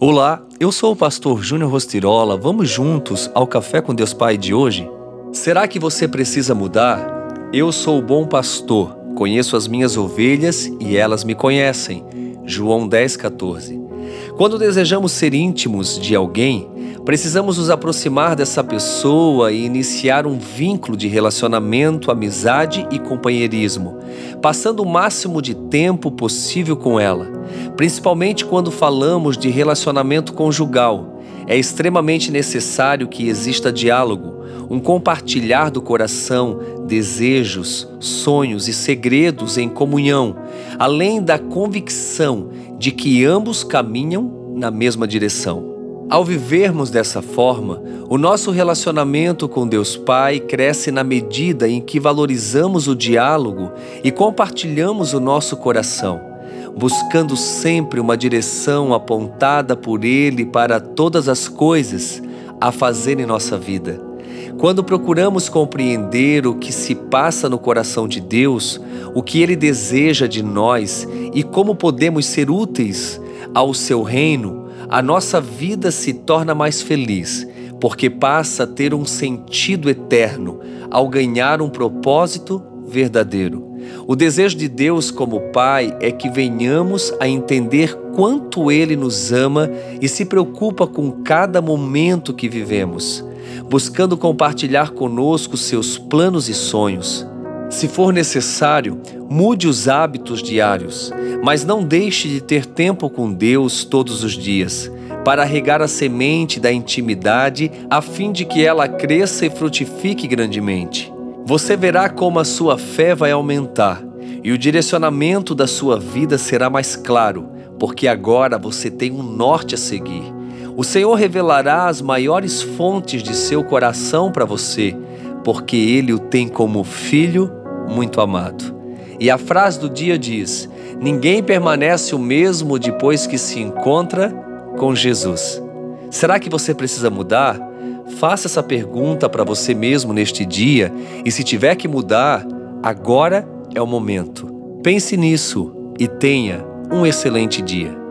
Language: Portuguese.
Olá, eu sou o pastor Júnior Rostirola. Vamos juntos ao Café com Deus Pai de hoje? Será que você precisa mudar? Eu sou o bom pastor, conheço as minhas ovelhas e elas me conhecem. João 10,14. Quando desejamos ser íntimos de alguém, precisamos nos aproximar dessa pessoa e iniciar um vínculo de relacionamento, amizade e companheirismo, passando o máximo de tempo possível com ela, principalmente quando falamos de relacionamento conjugal. É extremamente necessário que exista diálogo, um compartilhar do coração, desejos, sonhos e segredos em comunhão, além da convicção de que ambos caminham na mesma direção. Ao vivermos dessa forma, o nosso relacionamento com Deus Pai cresce na medida em que valorizamos o diálogo e compartilhamos o nosso coração, buscando sempre uma direção apontada por Ele para todas as coisas a fazer em nossa vida. Quando procuramos compreender o que se passa no coração de Deus, o que Ele deseja de nós e como podemos ser úteis ao Seu reino, a nossa vida se torna mais feliz, porque passa a ter um sentido eterno ao ganhar um propósito verdadeiro. O desejo de Deus como Pai é que venhamos a entender quanto Ele nos ama e se preocupa com cada momento que vivemos, buscando compartilhar conosco seus planos e sonhos. Se for necessário, mude os hábitos diários, mas não deixe de ter tempo com Deus todos os dias, para regar a semente da intimidade, a fim de que ela cresça e frutifique grandemente. Você verá como a sua fé vai aumentar e o direcionamento da sua vida será mais claro, porque agora você tem um norte a seguir. O Senhor revelará as maiores fontes de seu coração para você, porque Ele o tem como filho muito amado. E a frase do dia diz: Ninguém permanece o mesmo depois que se encontra com Jesus. Será que você precisa mudar? Faça essa pergunta para você mesmo neste dia e, se tiver que mudar, agora é o momento. Pense nisso e tenha um excelente dia.